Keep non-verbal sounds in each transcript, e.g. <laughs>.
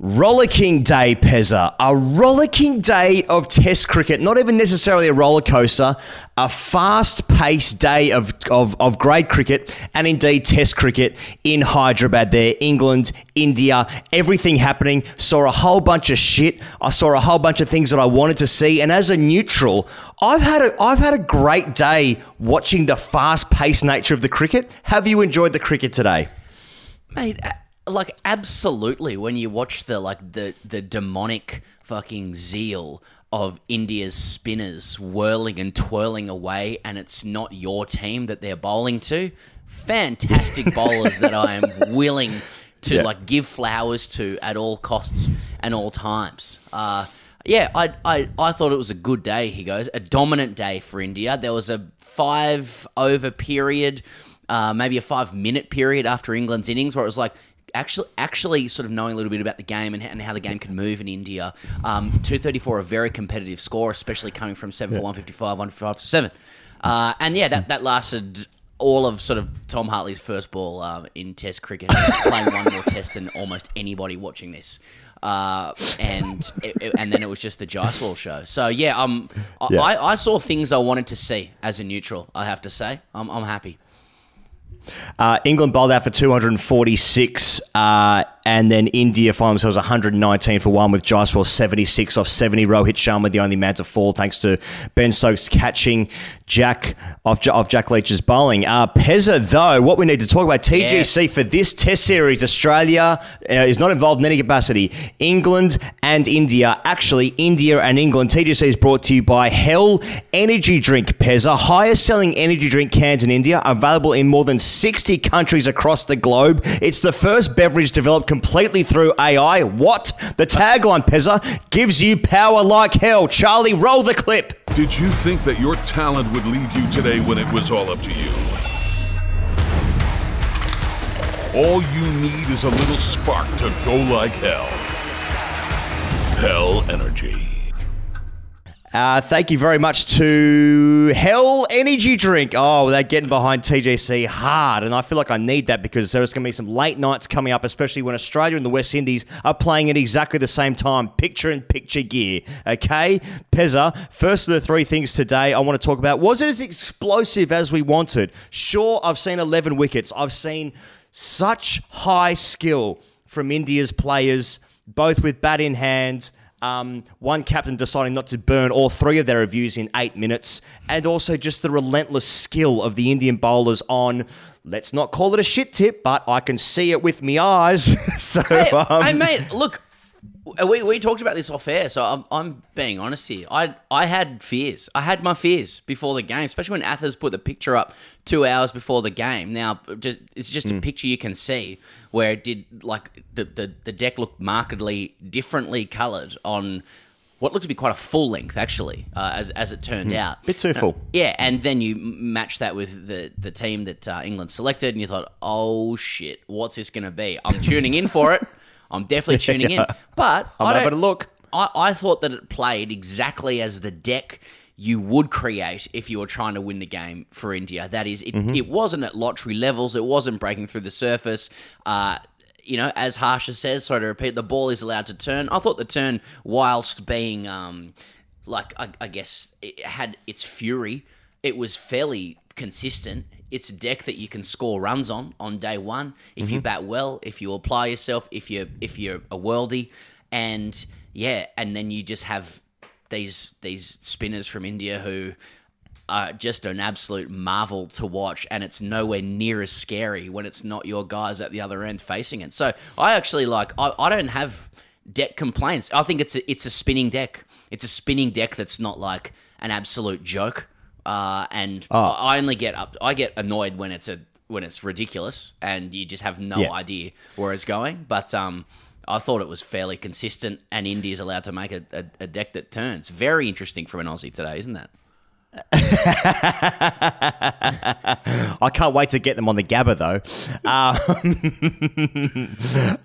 Rollicking day, Pezza. A rollicking day of Test cricket. Not even necessarily a roller coaster. A fast paced day of, of, of grade cricket and indeed Test cricket in Hyderabad there. England, India, everything happening. Saw a whole bunch of shit. I saw a whole bunch of things that I wanted to see. And as a neutral, I've had a, I've had a great day watching the fast paced nature of the cricket. Have you enjoyed the cricket today? Mate, like absolutely when you watch the like the the demonic fucking zeal of India's spinners whirling and twirling away and it's not your team that they're bowling to fantastic <laughs> bowlers that I am willing to yeah. like give flowers to at all costs and all times uh, yeah, I, I, I thought it was a good day, he goes. A dominant day for India. There was a five over period, uh, maybe a five minute period after England's innings where it was like, actually actually sort of knowing a little bit about the game and, and how the game can move in India. Um, 234, a very competitive score, especially coming from 7 for 155, 155 for 7. Uh, and yeah, that, that lasted all of sort of Tom Hartley's first ball uh, in Test cricket, playing one more Test than almost anybody watching this. Uh, and it, it, and then it was just the Jaiswal show. So yeah, um, yeah. I, I saw things I wanted to see as a neutral. I have to say, I'm, I'm happy. Uh, England bowled out for 246, uh, and then India find themselves 119 for one with Jaiswal 76 off 70. Rohit Sharma the only man to fall thanks to Ben Stokes catching Jack of, of Jack Leach's bowling. Uh, Pezza, though, what we need to talk about TGC yeah. for this Test series, Australia uh, is not involved in any capacity. England and India, actually India and England. TGC is brought to you by Hell Energy Drink. Pezza, highest selling energy drink cans in India, available in more than 60 countries across the globe. It's the first beverage developed completely through AI. What? The tagline, Pezza, gives you power like hell. Charlie, roll the clip. Did you think that your talent would leave you today when it was all up to you? All you need is a little spark to go like hell. Hell Energy. Uh, thank you very much to Hell Energy Drink. Oh, they're getting behind TGC hard, and I feel like I need that because there's going to be some late nights coming up, especially when Australia and the West Indies are playing at exactly the same time, picture in picture gear. Okay, Pezza. First of the three things today I want to talk about. Was it as explosive as we wanted? Sure, I've seen 11 wickets. I've seen such high skill from India's players, both with bat in hand um, one captain deciding not to burn all three of their reviews in eight minutes, and also just the relentless skill of the Indian bowlers on. Let's not call it a shit tip, but I can see it with my eyes. <laughs> so, hey, um, hey, mate, look, we, we talked about this off air, so I'm, I'm being honest here. I I had fears. I had my fears before the game, especially when Athers put the picture up two hours before the game. Now, just, it's just mm. a picture you can see where it did like the, the, the deck looked markedly differently coloured on what looked to be quite a full length, actually, uh, as, as it turned mm. out. Bit too full. Uh, yeah, and then you match that with the, the team that uh, England selected, and you thought, oh shit, what's this going to be? I'm tuning in for it. I'm definitely <laughs> tuning yeah. in. But I'm I having a look. I, I thought that it played exactly as the deck you would create if you were trying to win the game for India. That is, it, mm-hmm. it wasn't at lottery levels. It wasn't breaking through the surface. Uh, you know, as Harsha says, sorry to repeat, the ball is allowed to turn. I thought the turn, whilst being, um, like, I, I guess, it had its fury, it was fairly consistent. It's a deck that you can score runs on on day one if mm-hmm. you bat well, if you apply yourself, if you if you're a worldie, and yeah, and then you just have these these spinners from India who are just an absolute marvel to watch, and it's nowhere near as scary when it's not your guys at the other end facing it. So I actually like I, I don't have deck complaints. I think it's a, it's a spinning deck. It's a spinning deck that's not like an absolute joke. Uh, and oh. I only get up. I get annoyed when it's a when it's ridiculous and you just have no yeah. idea where it's going. But um, I thought it was fairly consistent, and India's allowed to make a, a, a deck that turns. Very interesting from an Aussie today, isn't that? <laughs> I can't wait to get them on the Gabba though.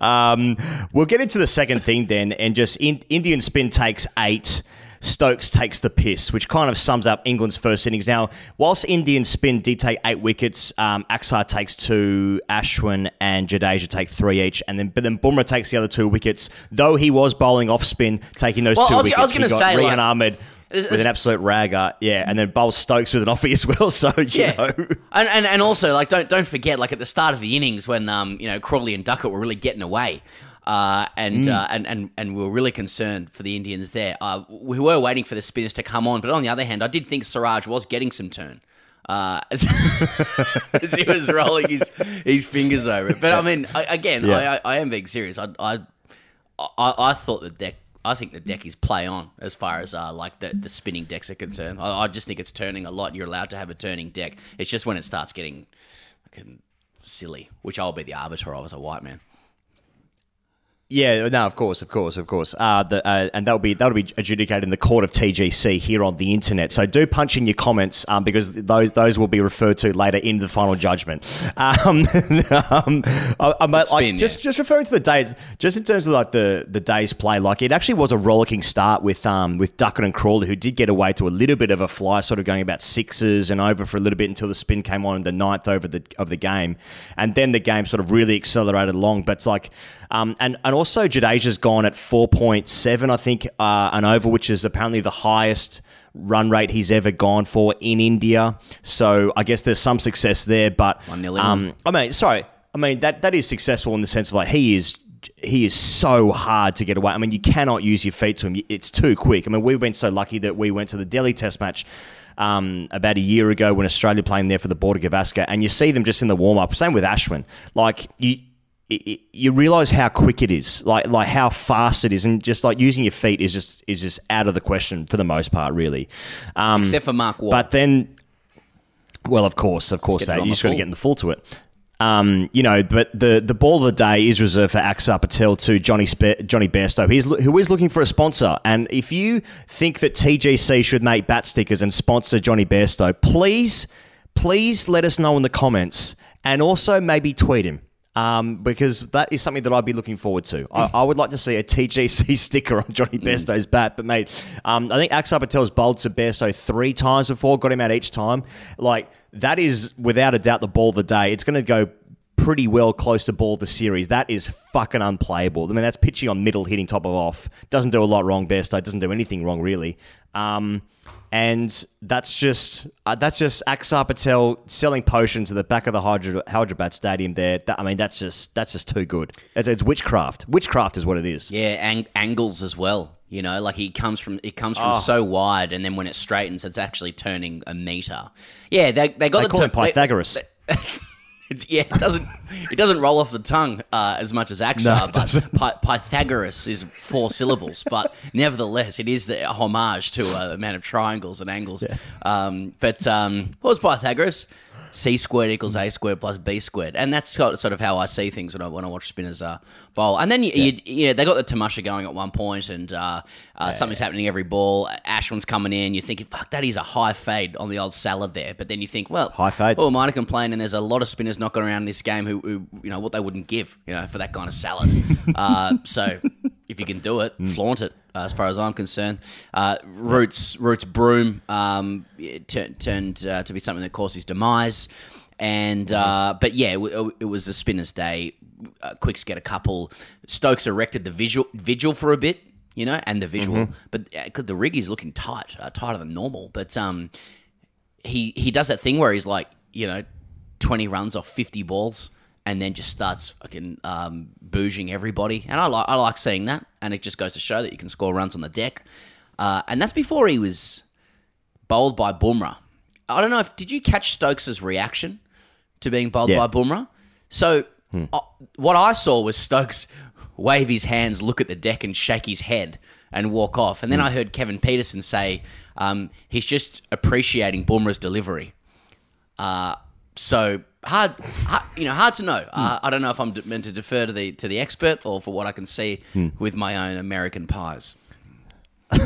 Um, <laughs> um, we'll get into the second thing then, and just in, Indian spin takes eight. Stokes takes the piss, which kind of sums up England's first innings. Now, whilst Indian spin did take eight wickets, um, Axar takes two, Ashwin and Jadeja take three each, and then but then Bumrah takes the other two wickets. Though he was bowling off spin, taking those Well, two I was- I wickets, was gonna he got say, Rehan like, Ahmed with an absolute ragger, yeah, and then bowls Stokes with an offie as well. <laughs> So you Yeah, know. and, and and also like don't don't forget like at the start of the innings when um you know Crawley and Duckett were really getting away. Uh, and, Mm. uh, and and and we were really concerned for the Indians there. Uh, we were waiting for the spinners to come on, but on the other hand, I did think Siraj was getting some turn uh, as, <laughs> as he was rolling his his fingers over it. But I mean, I, again, Yeah. I, I, I am being serious. I, I I I thought the deck. I think the deck is play on as far as uh, like the, the spinning decks are concerned. I, I just think it's turning a lot. You're allowed to have a turning deck. It's just when it starts getting silly, which I'll be the arbiter of as a white man. Yeah, no, of course, of course, of course. Uh, the, uh, and that'll be that'll be adjudicated in the court of TGC here on the internet. So do punch in your comments um, because those those will be referred to later in the final judgment. Um, <laughs> um, I, I, like spin, just yeah. just referring to the days, just in terms of like the the day's play, like it actually was a rollicking start with um with Duckett and Crawley, who did get away to a little bit of a fly, sort of going about sixes and over for a little bit until the spin came on in the ninth over the of the game, and then the game sort of really accelerated along. But it's like. Um, and, and also Jadeja's gone at 4.7, I think, uh, an over, which is apparently the highest run rate he's ever gone for in India. So I guess there's some success there. But 1-0 um, I mean, sorry, I mean that that is successful in the sense of like he is he is so hard to get away. I mean, you cannot use your feet to him. It's too quick. I mean, we've been so lucky that we went to the Delhi Test match. Um, about a year ago, when Australia playing there for the Border Gavaskar, and you see them just in the warm up. Same with Ashwin. Like you, it, it- you realize how quick it is, like like how fast it is, and just like using your feet is just is just out of the question for the most part, really. Um, Except for Mark Waugh. but then, well, of course, of course, that you the just got to get in the full to it. Um, you know, but the the ball of the day is reserved for Axar Patel to Johnny Spe- Johnny Bairstow. He's who is looking for a sponsor, and if you think that TGC should make bat stickers and sponsor Johnny Bairstow, please, please let us know in the comments, and also maybe tweet him. Um, because that is something that I'd be looking forward to. I, I would like to see a TGC <laughs> sticker on Johnny Bairstow's bat. But mate, um, I think Axar Patel's bowled to Bairstow three times before, got him out each time. Like that is without a doubt the ball of the day. It's going to go pretty well close to ball of the series. That is fucking unplayable. I mean, that's pitching on middle, hitting top of off. Doesn't do a lot wrong. Besto. doesn't do anything wrong really. Um, and that's just uh, that's just Axar Patel selling potions at the back of the Hyderabad Stadium. There, that, I mean, that's just that's just too good. It's, it's witchcraft. Witchcraft is what it is. Yeah, ang- angles as well. You know, like he comes from it comes Oh. from so wide, and then when it straightens, it's actually turning a meter. Yeah, they they got They the call ter- him Pythagoras. <laughs> It's, yeah, it doesn't it doesn't roll off the tongue uh, as much as Axar, No, but Py- Pythagoras is four syllables. But nevertheless, it is the homage to uh, a man of triangles and angles. Um, but um, what was Pythagoras? C squared equals A squared plus B squared, and that's sort of how I see things when I when I watch spinners uh, bowl. And then you, you, you they got the Tamasha going at one point, and uh, uh, something's happening every ball. Ashwin's coming in. You're thinking, "Fuck, that is a high fade on the old salad there." But then you think, "Well, High fade. Who am I to complain?" And there's a lot of spinners knocking around in this game who, who you know, what they wouldn't give, you know, for that kind of salad. <laughs> uh, so if you can do it, flaunt it. Uh, as far as I'm concerned, uh, Roots Roots Broom um, tur- turned uh, to be something that caused his demise. And uh, but yeah, it, it was a spinner's day. Uh, Quicks get a couple. Stokes erected the visual vigil for a bit, you know, and the visual. But uh, 'cause the rig is looking tight, uh, tighter than normal. But um, he he does that thing where he's like, you know, twenty runs off fifty balls, and then just starts fucking um, bouging everybody. And I like I like seeing that, and it just goes to show that you can score runs on the deck. Uh, and that's before he was bowled by Bumrah. I don't know if did you catch Stokes's reaction to being bowled Yeah. by Bumrah? So uh, what I saw was Stokes wave his hands, look at the deck, and shake his head and walk off. And then I heard Kevin Pietersen say um, he's just appreciating Bumrah's delivery. Uh, so hard, hard, you know, hard to know. Uh, I don't know if I'm de- meant to defer to the to the expert or for what I can see with my own American pies. <laughs>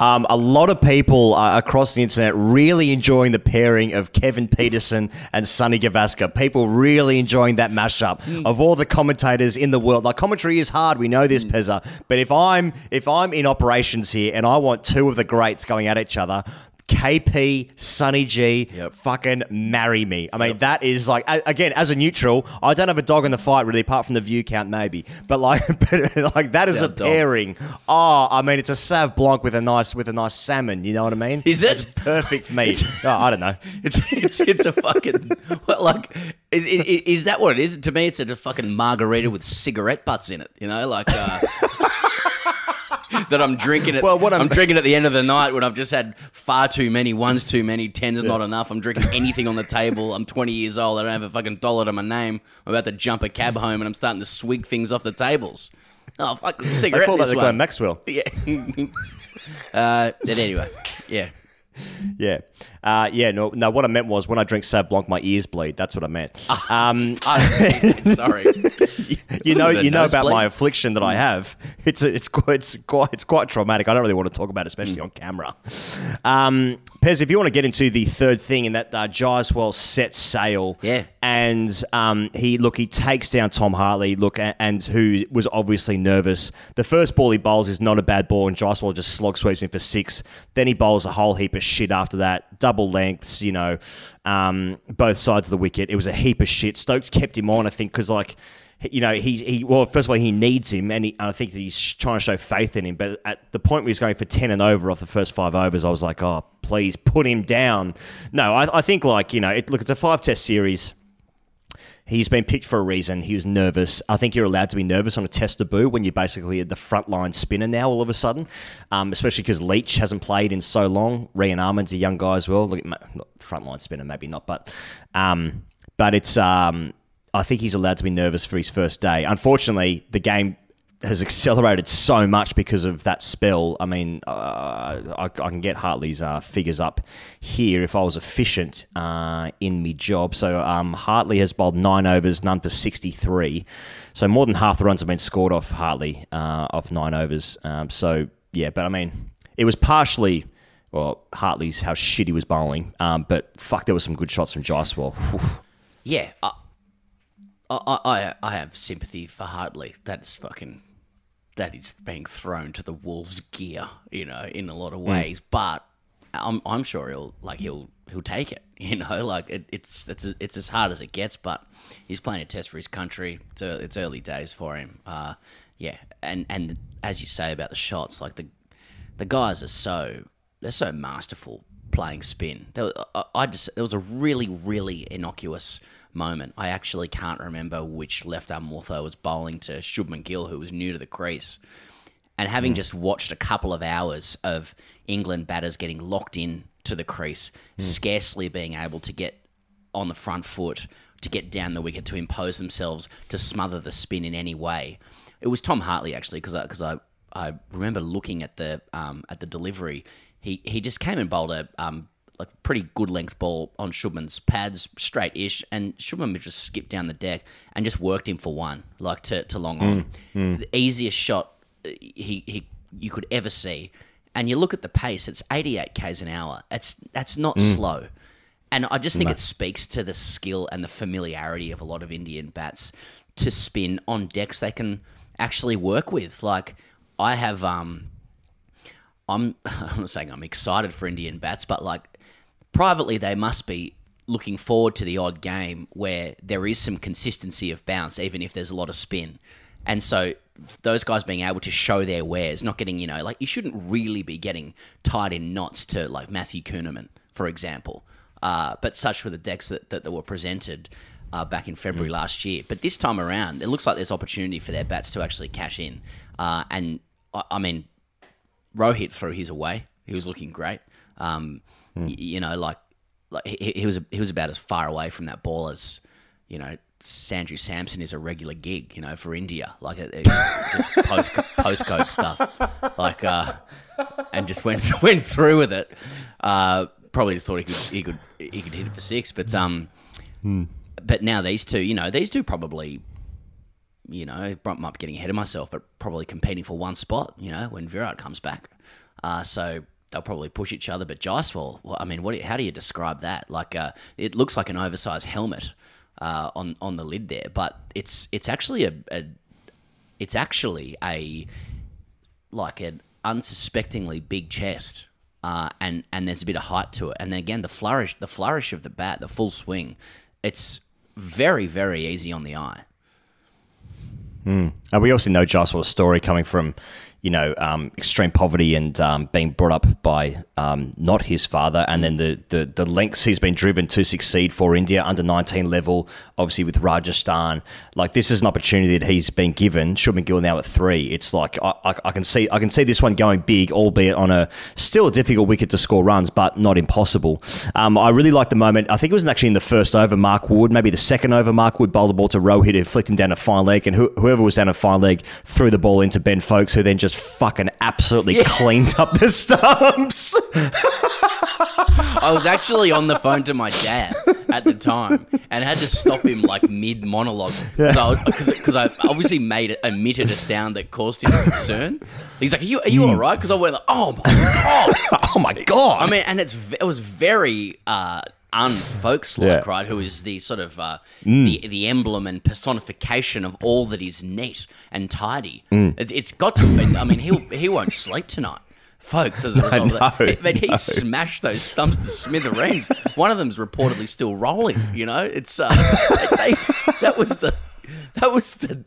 Um, a lot of people uh, across the internet really enjoying the pairing of Kevin Pietersen and Sunny Gavaskar. People really enjoying that mashup of all the commentators in the world. Like commentary is hard, we know this, Pezza. But if I'm if I'm in operations here and I want two of the greats going at each other. KP, Sunny G, Yep. fucking marry me. I mean, that is like, again, as a neutral, I don't have a dog in the fight really, apart from the view count, maybe. But like, <laughs> but like that is a dog. pairing. Oh, I mean, it's a Sav Blanc with a nice with a nice salmon. You know what I mean? Is it? It's perfect for me. <laughs> oh, I don't know. It's it's it's a fucking what, like is, is is that what it is? To me, it's a fucking margarita with cigarette butts in it. You know, like uh, that I'm drinking it. Well, what I'm, I'm- drinking at the end of the night when I've just had far too many. One's too many. Ten's not enough. I'm drinking anything on the table. I'm 20 years old. I don't have a fucking dollar to my name. I'm about to jump a cab home and I'm starting to swig things off the tables. Oh fuck, I cigarette. call that the Glenn. Maxwell. <laughs> Yeah. <laughs> uh, but anyway, yeah. <laughs> Yeah. Uh, yeah, no, no. What I meant was when I drink Sav Blanc, my ears bleed. That's what I meant. <laughs> Um, <laughs> sorry. you know, Wasn't it a you know about nosebleed? my affliction that I have. It's it's quite it's quite it's quite traumatic. I don't really want to talk about, it, especially on camera. Um, Pez, if you want to get into the third thing in that uh, Jaiswal sets sail, Yeah. and um, he look he takes down Tom Hartley, look, a- and who was obviously nervous. The first ball he bowls is not a bad ball, and Jaiswal just slog sweeps him for six. Then he bowls a whole heap of shit after that, double lengths, you know, um, both sides of the wicket. It was a heap of shit. Stokes kept him on, I think, because like. You know, he, he well, first of all, he needs him, and he, I think that he's trying to show faith in him. But at the point where he's going for 10 and over off the first five overs, I was like, oh, please put him down. No, I, I think, like, you know, it, look, it's a five test series. He's been picked for a reason. He was nervous. I think you're allowed to be nervous on a test debut when you're basically at the frontline spinner now, all of a sudden, um, especially because Leach hasn't played in so long. Rehan Ahmed's a young guy as well. Look, frontline spinner, maybe not, but um, but it's. Um, I think he's allowed to be nervous for his first day. Unfortunately, the game has accelerated so much because of that spell. I mean, uh, I, I can get Hartley's uh, figures up here if I was efficient uh, in my job. So um, Hartley has bowled nine overs, none for 63. So more than half the runs have been scored off Hartley uh, off nine overs. Um, so yeah, but I mean, it was partially. Well, Hartley's how shit he was bowling, um, but fuck, there were some good shots from. Whew. Yeah, I, I, I, I have sympathy for Hartley. That's fucking that is being thrown to the wolves' gear, you know, in a lot of ways. But I'm, I'm sure he'll like he'll he'll take it, <laughs> you know, like it, it's it's it's as hard as it gets. But he's playing a test for his country. It's ear- it's early days for him. Uh, yeah, and and as you say about the shots, like the the guys are so they're so masterful playing spin. There, was- I, I just there was a really really innocuous moment. I actually can't remember which left arm ortho was bowling to Shubman Gill, who was new to the crease, and having just watched a couple of hours of England batters getting locked in to the crease, scarcely being able to get on the front foot to get down the wicket to impose themselves to smother the spin in any way. It was Tom Hartley actually because I because I, I remember looking at the um, at the delivery. He he just came and bowled a um, like pretty good length ball on Shubman's pads straight ish, and Shubman just skipped down the deck and just worked him for one like to, to long on. The easiest shot uh, he he you could ever see. And you look at the pace; it's 88 k's an hour. It's that's not slow. And I just think it speaks to the skill and the familiarity of a lot of Indian bats to spin on decks they can actually work with. Like I have, um, I'm, <laughs> I'm not saying I'm excited for Indian bats, but like privately they must be looking forward to the odd game where there is some consistency of bounce, even if there's a lot of spin. And so those guys being able to show their wares, not getting, you know, like you shouldn't really be getting tied in knots to like Matthew Kuhnemann, for example. Uh, but such were the decks that, that, that were presented uh, back in February last year. But this time around, it looks like there's opportunity for their bats to actually cash in. Uh, and I, I mean, Rohit threw his away. He was looking great. Um, y- you know, like like he, he was he was about as far away from that ball as you know Sanju Samson is a regular gig. You know, for India, like it, it- just <laughs> post postcode stuff, like uh, and just went <laughs> went through with it. Uh, probably just thought he could he could he could hit it for six, but um, but now these two, you know, these two probably you know, I might be getting ahead of myself, but probably competing for one spot. You know, when Virat comes back, uh, so they'll probably push each other. But Jaiswal, well, I mean, what? How do you describe that? Like, uh, it looks like an oversized helmet uh, on on the lid there, but it's it's actually a, a it's actually a like an unsuspectingly big chest. Uh, and and there's a bit of height to it, and then again the flourish, the flourish of the bat, the full swing, it's very very easy on the eye. And we also know Jaiswal's story coming from, you know, um, extreme poverty and um, being brought up by um, not his father, and then the, the the lengths he's been driven to succeed for India under 19 level, obviously with Rajasthan. Like this is an opportunity that he's been given. Shubman Gill now at three. It's like I, I, I can see I can see this one going big, albeit on a still a difficult wicket to score runs, but not impossible. Um, I really like the moment. I think it was actually in the first over. Mark Wood, maybe the second over. Mark Wood bowled the ball to Rohit, who flicked him down a fine leg, and who, whoever was down a fine leg threw the ball into Ben Foakes, who then just fucking absolutely cleaned up the stumps. I was actually on the phone to my dad at the time and had to stop him like mid monologue <laughs> because I, obviously made emitted a sound that caused him concern. He's like, "Are you are you all right?" Because I went, like, "Oh my god!" <laughs> oh my god! I mean, and it's it was very uh, unFoakes like, Yeah. Mm. right? Who is the sort of uh, the the emblem and personification of all that is neat and tidy. Mm. It's, it's got to be. I mean, he he won't sleep tonight. Foakes, as a <laughs> result of that, know, I mean, he smashed those stumps to smithereens. <laughs> One of them's reportedly still rolling. You know, it's uh, <laughs> they, that was the that was the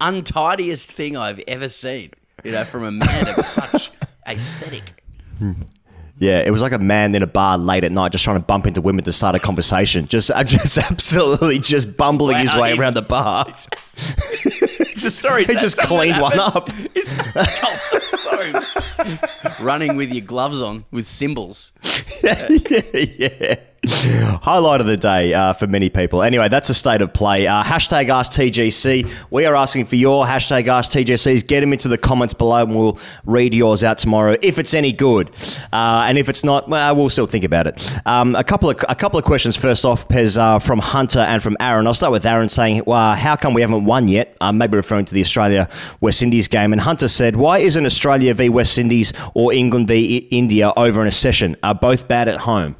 untidiest thing I've ever seen. You know, from a man of such aesthetic. Yeah, it was like a man in a bar late at night just trying to bump into women to start a conversation. Just, uh, just absolutely just bumbling his way around the bar. <laughs> just, Sorry, he just cleaned one up. <laughs> Oh, sorry. <laughs> Running with your gloves on with cymbals. yeah, yeah. <laughs> Highlight of the day uh, for many people. Anyway, that's a state of play. Uh, hashtag Ask TGC. We are asking for your hashtag Ask TGCs. Get them into the comments below and we'll read yours out tomorrow if it's any good. Uh, and if it's not, well, we'll still think about it. Um, a couple of a couple of questions. First off, Pez, uh, from Hunter and from Aaron. I'll start with Aaron saying, well, how come we haven't won yet? Uh, maybe referring to the Australia West Indies game. And Hunter said, why isn't Australia v West Indies or England v India over in a session? Are both bad at home?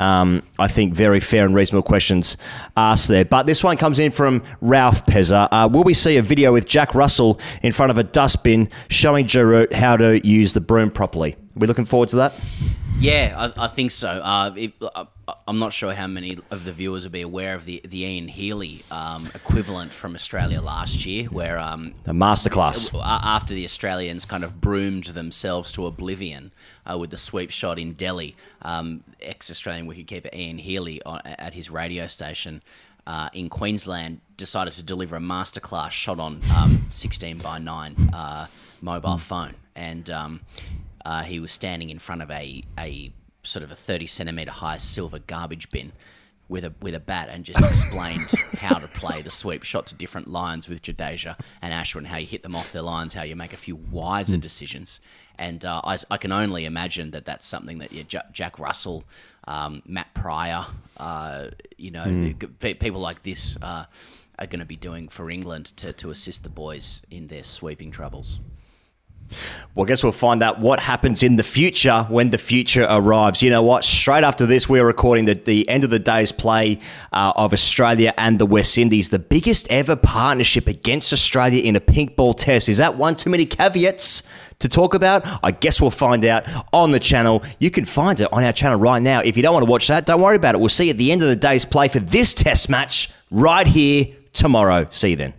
Um, I think very fair and reasonable questions asked there. But this one comes in from Ralph Pezza. Uh, will we see a video with Jack Russell in front of a dustbin showing Joe Root how to use the broom properly? Are we looking forward to that? Yeah, I, I think so. Uh, it, uh, I'm not sure how many of the viewers will be aware of the, the Ian Healy um, equivalent from Australia last year, where um, A masterclass. after the Australians kind of broomed themselves to oblivion uh, with the sweep shot in Delhi, um, ex-Australian wicketkeeper Ian Healy on, at his radio station uh, in Queensland decided to deliver a masterclass shot on um, 16 by 9 uh, mobile phone, and um, uh, he was standing in front of a a sort of a 30 centimeter high silver garbage bin with a with a bat and just explained <laughs> how to play the sweep shot to different lines with Jadeja and Ashwin, how you hit them off their lines, how you make a few wiser decisions. And uh, I, I can only imagine that that's something that yeah, Ja- Jack Russell, um, Matt Prior, uh, you know, pe- people like this uh, are going to be doing for England to, to assist the boys in their sweeping troubles. Well, I guess we'll find out what happens in the future when the future arrives. You know what? Straight after this, we're recording the, the end of the day's play uh, of Australia and the West Indies, the biggest ever partnership against Australia in a pink ball test. Is that one too many caveats? To talk about, I guess we'll find out on the channel. You can find it on our channel right now. If you don't want to watch that, don't worry about it. We'll see you at the end of the day's play for this test match right here tomorrow. See you then.